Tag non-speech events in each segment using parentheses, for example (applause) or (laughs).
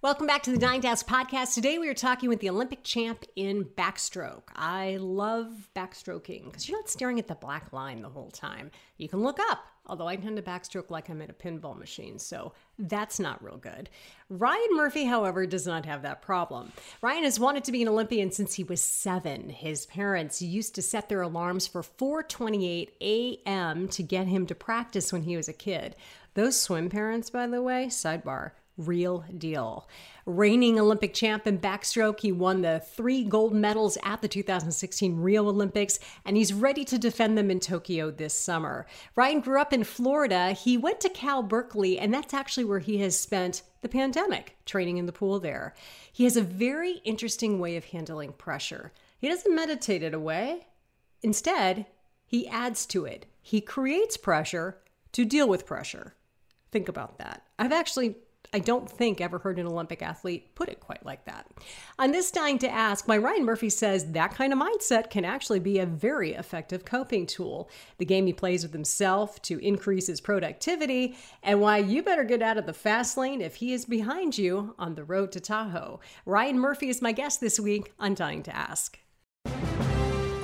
Welcome back to the Dying Ask podcast. Today we are talking with the Olympic champ in backstroke. I love backstroking because you're not staring at the black line the whole time. You can look up, although I tend to backstroke like I'm at a pinball machine, so that's not real good. Ryan Murphy, however, does not have that problem. Ryan has wanted to be an Olympian since he was seven. His parents used to set their alarms for 4:28 a.m. to get him to practice when he was a kid. Those swim parents, by the way, sidebar, real deal. Reigning Olympic champ in backstroke, he won the three gold medals at the 2016 Rio Olympics, and he's ready to defend them in Tokyo this summer. Ryan grew up in Florida. He went to Cal Berkeley, and that's actually where he has spent the pandemic training in the pool there. He has a very interesting way of handling pressure. He doesn't meditate it away. Instead, he adds to it. He creates pressure to deal with pressure. Think about that. I've actually I don't think ever heard an Olympic athlete put it quite like that. On this dying to ask, my Ryan Murphy says that kind of mindset can actually be a very effective coping tool. The game he plays with himself to increase his productivity, and why you better get out of the fast lane if he is behind you on the road to Tahoe. Ryan Murphy is my guest this week on Dying to Ask.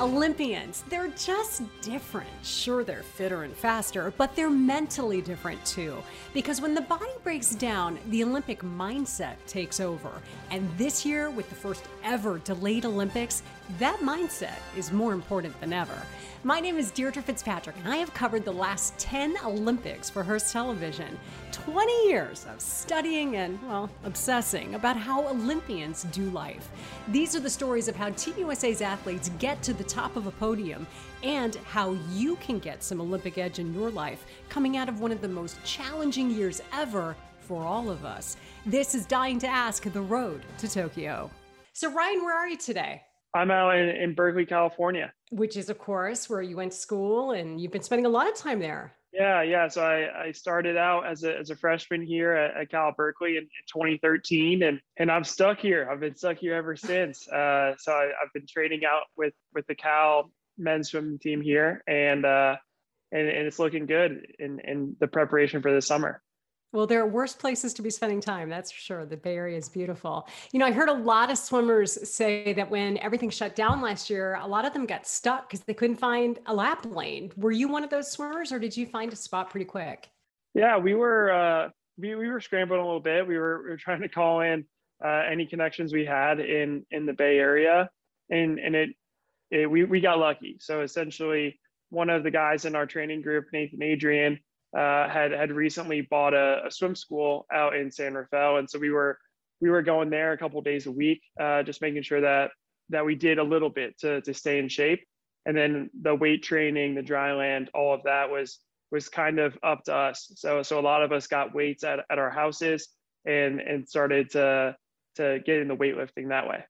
Olympians, they're just different. Sure, they're fitter and faster, but they're mentally different too. Because when the body breaks down, the Olympic mindset takes over. And this year, with the first ever delayed Olympics, that mindset is more important than ever. My name is Deirdre Fitzpatrick, and I have covered the last 10 Olympics for Hearst Television. 20 years of studying and, well, obsessing about how Olympians do life. These are the stories of how Team USA's athletes get to the top of a podium and how you can get some Olympic edge in your life coming out of one of the most challenging years ever for all of us. This is Dying to Ask The Road to Tokyo. So, Ryan, where are you today? I'm out in, in Berkeley, California. Which is, of course, where you went to school and you've been spending a lot of time there. Yeah, yeah. So I, I started out as a, as a freshman here at, at Cal Berkeley in, in 2013, and and I'm stuck here. I've been stuck here ever since. Uh, so I, have been training out with with the Cal men's swim team here, and uh, and, and it's looking good in in the preparation for the summer. Well, there are worse places to be spending time, that's for sure. The Bay Area is beautiful. You know, I heard a lot of swimmers say that when everything shut down last year, a lot of them got stuck because they couldn't find a lap lane. Were you one of those swimmers or did you find a spot pretty quick? Yeah, we were uh, we, we were scrambling a little bit. We were, we were trying to call in uh, any connections we had in in the Bay Area, and and it, it we we got lucky. So essentially, one of the guys in our training group, Nathan Adrian, uh, had had recently bought a, a, swim school out in San Rafael, and so we were we were going there a couple days a week, uh, just making sure that that we did a little bit to to stay in shape, and then the weight training, the dry land, all of that was was kind of up to us. So so a lot of us got weights at, at our houses and and started to to get into weightlifting that way.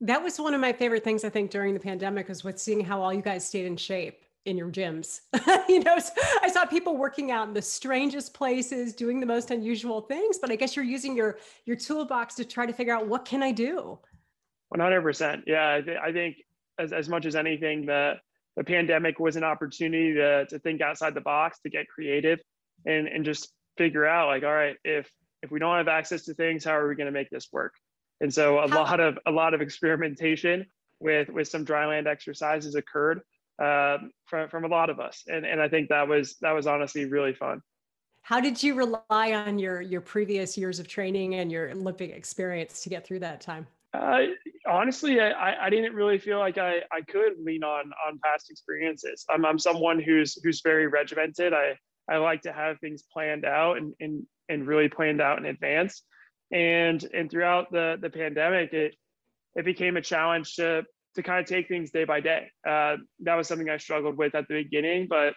That was one of my favorite things I think during the pandemic was with seeing how all you guys stayed in shape in your gyms. (laughs) you know, I saw people working out in the strangest places, doing the most unusual things, but I guess you're using your your toolbox to try to figure out what can I do? 100%. Yeah, I, th- I think as, as much as anything, the the pandemic was an opportunity to, to think outside the box, to get creative and, and just figure out like, all right, if if we don't have access to things, how are we going to make this work? And so a how- lot of a lot of experimentation with with some dry land exercises occurred um, from from a lot of us, and and I think that was that was honestly really fun. How did you rely on your your previous years of training and your Olympic experience to get through that time? Uh, honestly, I, I didn't really feel like I, I could lean on on past experiences. I'm, I'm someone who's who's very regimented. I, I like to have things planned out and, and, and really planned out in advance. And and throughout the the pandemic, it it became a challenge to to kind of take things day by day. Uh, that was something I struggled with at the beginning, but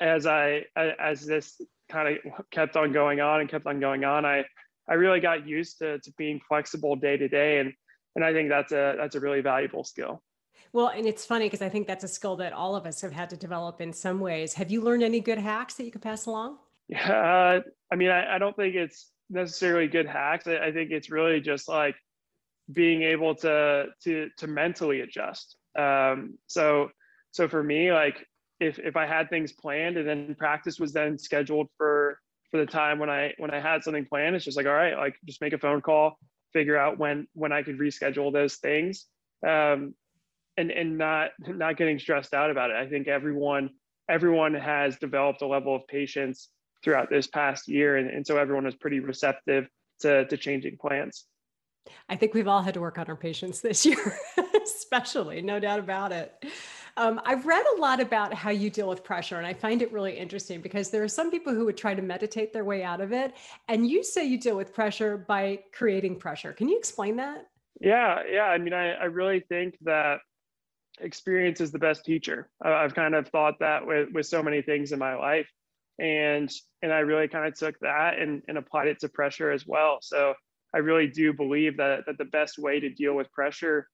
as I as this kind of kept on going on and kept on going on, I I really got used to to being flexible day to day, and and I think that's a that's a really valuable skill. Well, and it's funny because I think that's a skill that all of us have had to develop in some ways. Have you learned any good hacks that you could pass along? Yeah, uh, I mean, I, I, don't think it's necessarily good hacks. I, I think it's really just like being able to to to mentally adjust. Um, so so for me, like if if I had things planned and then practice was then scheduled for for the time when I when I had something planned. It's just like, all right, like just make a phone call, figure out when when I could reschedule those things, um, and and not not getting stressed out about it. I think everyone everyone has developed a level of patience throughout this past year, and, and so everyone is pretty receptive to to changing plans. I think we've all had to work on our patience this (laughs) year, especially, no doubt about it. Um, I've read a lot about how you deal with pressure, and I find it really interesting because there are some people who would try to meditate their way out of it. And you say you deal with pressure by creating pressure. Can you explain that? Yeah, yeah. I mean, I, I really think that experience is the best teacher. I've kind of thought that with, with so many things in my life. And and I really kind of took that and, and applied it to pressure as well. So I really do believe that that the best way to deal with pressure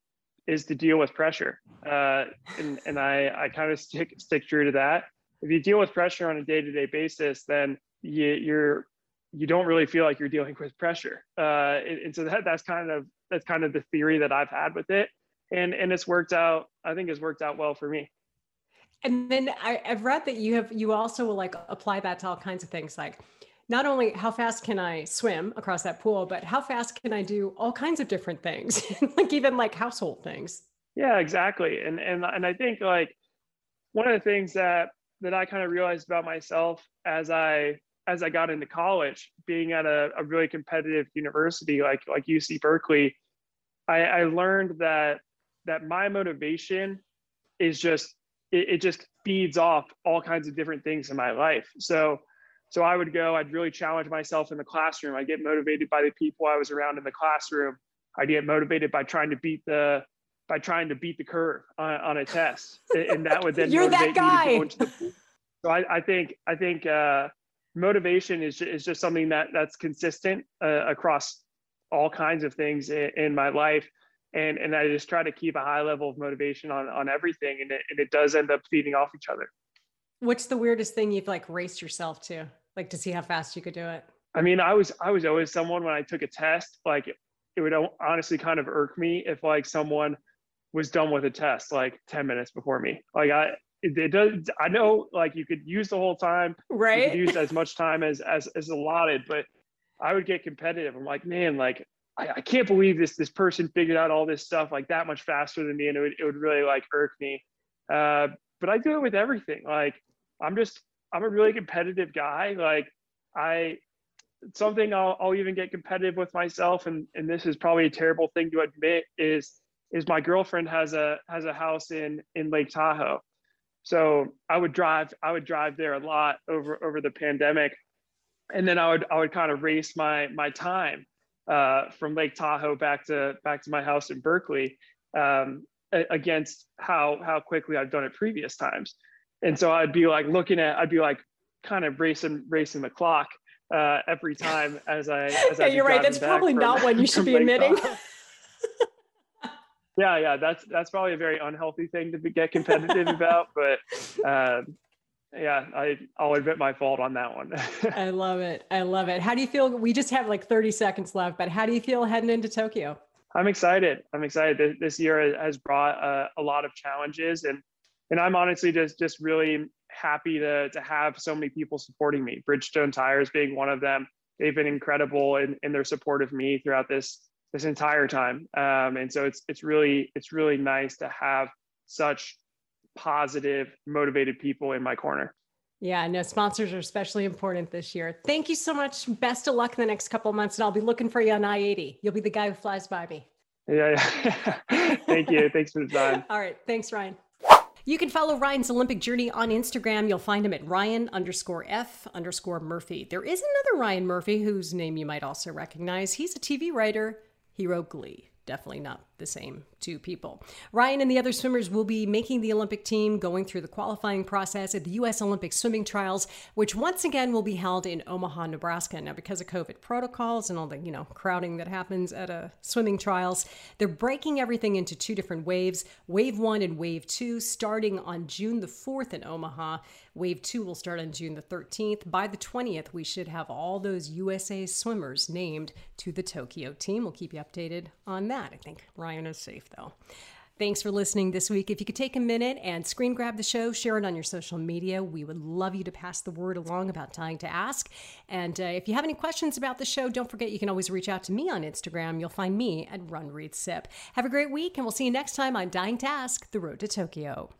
is to deal with pressure. Uh, and and I, I kind of stick stick true to that. If you deal with pressure on a day-to-day basis, then you, you're you don't really feel like you're dealing with pressure. Uh, and, and, so that that's kind of that's kind of the theory that I've had with it. And and it's worked out, I think it's worked out well for me. And then I, I've read that you have you also will like apply that to all kinds of things like not only how fast can I swim across that pool, but how fast can I do all kinds of different things, (laughs) like even like household things. Yeah, exactly. And and and I think like one of the things that that I kind of realized about myself as I as I got into college, being at a, a really competitive university like like UC Berkeley, I, I learned that that my motivation is just it, it just feeds off all kinds of different things in my life. So so I would go, I'd really challenge myself in the classroom. I'd get motivated by the people I was around in the classroom. I'd get motivated by trying to beat the by trying to beat the curve on, on a test, and that would then (laughs) You're motivate that me to go into the So I, I think I think uh, motivation is is just something that that's consistent uh, across all kinds of things in, in, my life, and and I just try to keep a high level of motivation on on everything, and it, and it does end up feeding off each other. What's the weirdest thing you've like raced yourself to? Like to see how fast you could do it? I mean, I was I was always someone when I took a test, like it would honestly kind of irk me if like someone was done with a test like 10 minutes before me. Like I it, it does I know like you could use the whole time, right? use as much (laughs) time as as as allotted, but I would get competitive. I'm like, man, like I, I can't believe this this person figured out all this stuff like that much faster than me, and it would it would really like irk me. Uh, but I do it with everything. Like I'm just I'm a really competitive guy. Like I something I'll, I'll even get competitive with myself and and this is probably a terrible thing to admit is is my girlfriend has a has a house in in Lake Tahoe. So I would drive I would drive there a lot over over the pandemic and then I would I would kind of race my my time uh, from Lake Tahoe back to back to my house in Berkeley um, against how how quickly I've done it previous times and so I'd be like looking at, I'd be like kind of racing racing the clock uh, every time as I. (laughs) As yeah, you're right. That's probably from, not one you should (laughs) be admitting. yeah, yeah, that's that's probably a very unhealthy thing to be, get competitive about, but. Uh, yeah, I, I'll admit my fault on that one. (laughs) I love it. I love it. How do you feel? We just have like 30 seconds left, but how do you feel heading into Tokyo? I'm excited. I'm excited. This year has brought uh, a lot of challenges, and and I'm honestly just just really happy to to have so many people supporting me. Bridgestone Tires being one of them. They've been incredible in, in their support of me throughout this this entire time. Um, and so it's it's really it's really nice to have such positive, motivated people in my corner. Yeah, no, sponsors are especially important this year. Thank you so much. Best of luck in the next couple of months, and I'll be looking for you on I 80. You'll be the guy who flies by me. Yeah, yeah. (laughs) Thank you. Thanks for the time. (laughs) All right. Thanks, Ryan. You can follow Ryan's Olympic journey on Instagram. You'll find him at Ryan underscore F underscore Murphy. There is another Ryan Murphy whose name you might also recognize. He's a TV writer. He wrote Glee definitely not the same two people. Ryan and the other swimmers will be making the Olympic team, going through the qualifying process at the U.S. Olympic swimming trials, which once again will be held in Omaha, Nebraska. Now, because of COVID protocols and all the you know crowding that happens at a swimming trials, they're breaking everything into two different waves: Wave One and Wave Two, starting on June the fourth in Omaha. Wave 2 will start on June the 13th. By the 20th, we should have all those USA swimmers named to the Tokyo team. We'll keep you updated on that. I think Ryan is safe, though. Thanks for listening this week. If you could take a minute and screen grab the show, share it on your social media. We would love you to pass the word along about Dying to Ask. And uh, if you have any questions about the show, don't forget you can always reach out to me on Instagram. You'll find me at Run Read Sip. Have a great week, and we'll see you next time on Dying to Ask The Road to Tokyo.